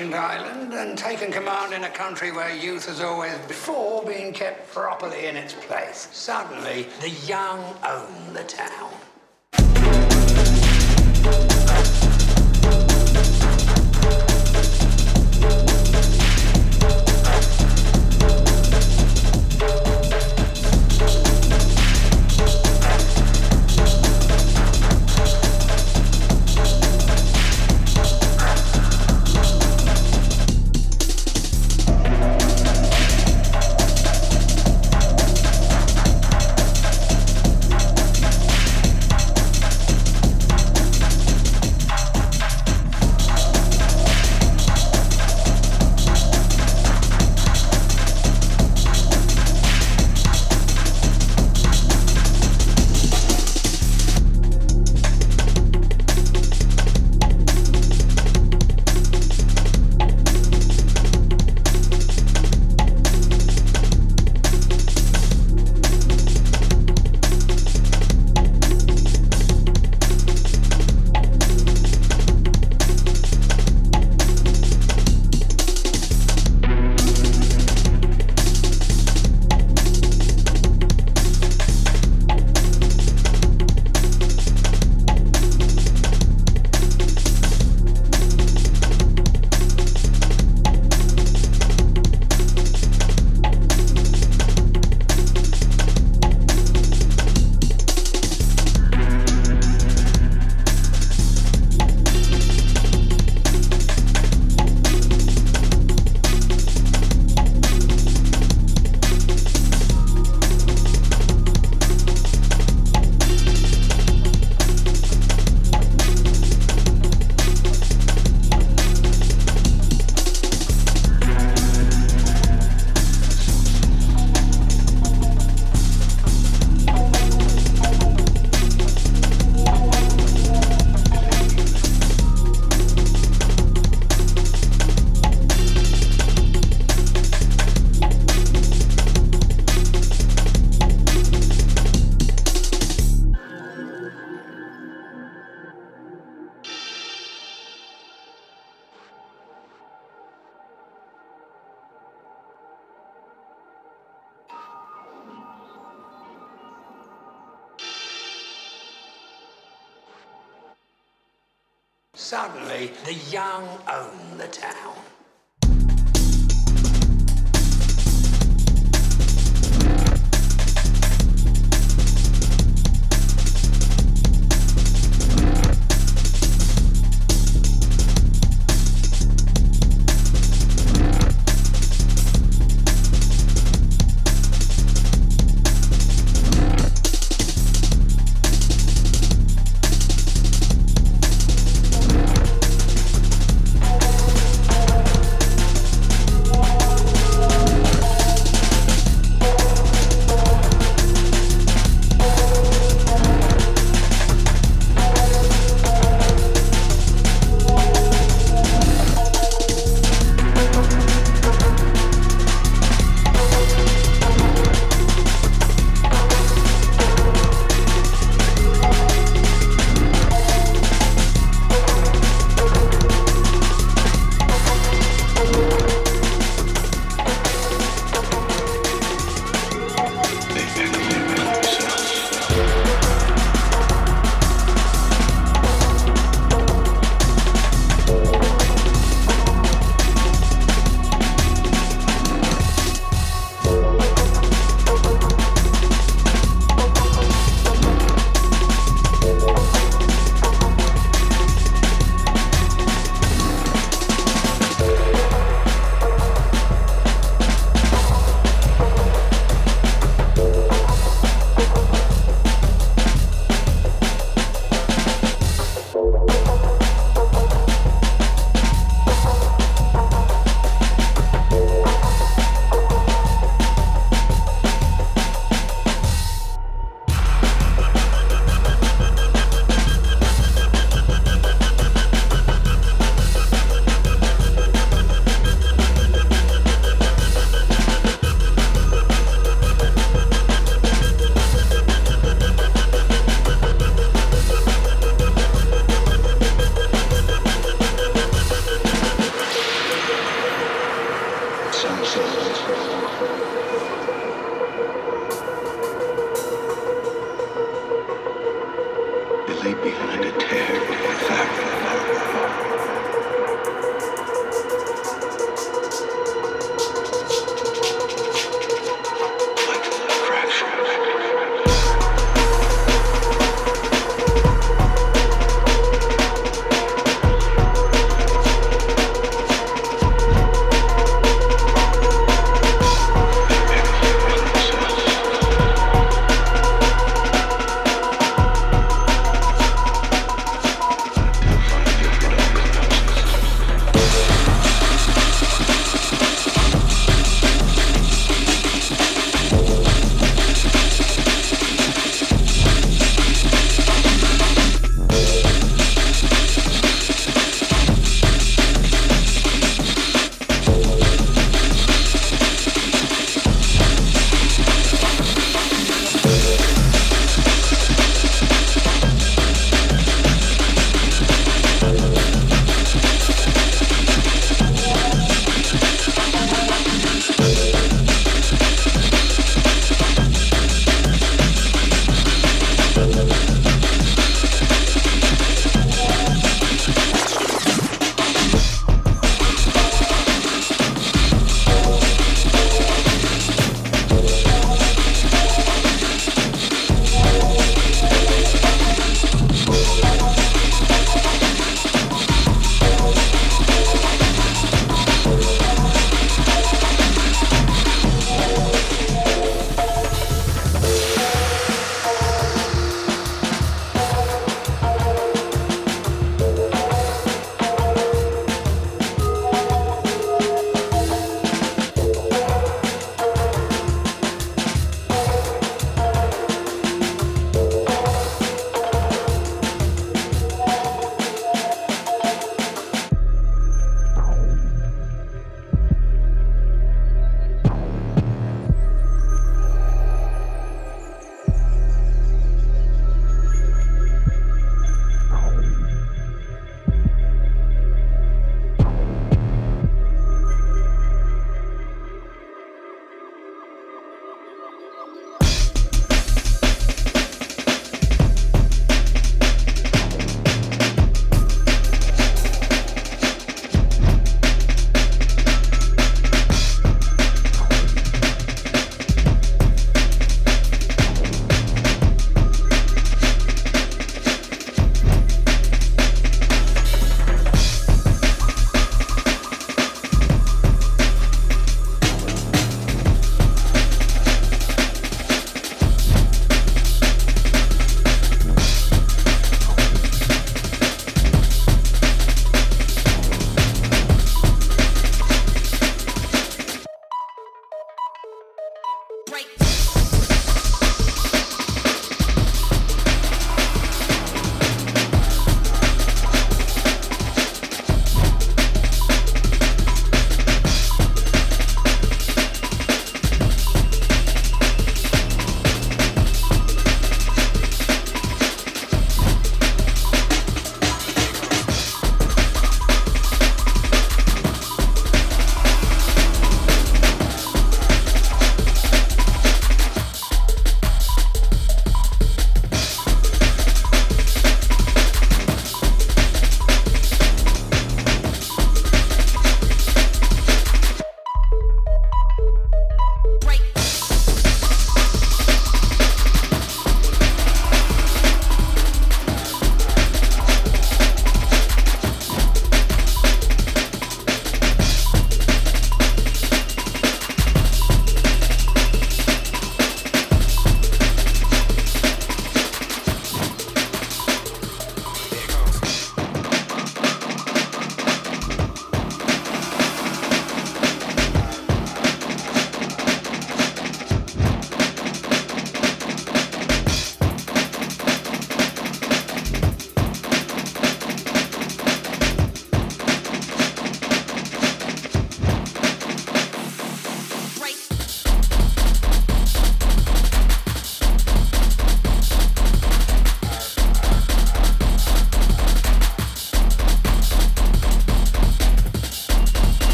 ancient island and taken command in a country where youth has always before been kept properly in its place. Suddenly, the young own the town. Young own the town.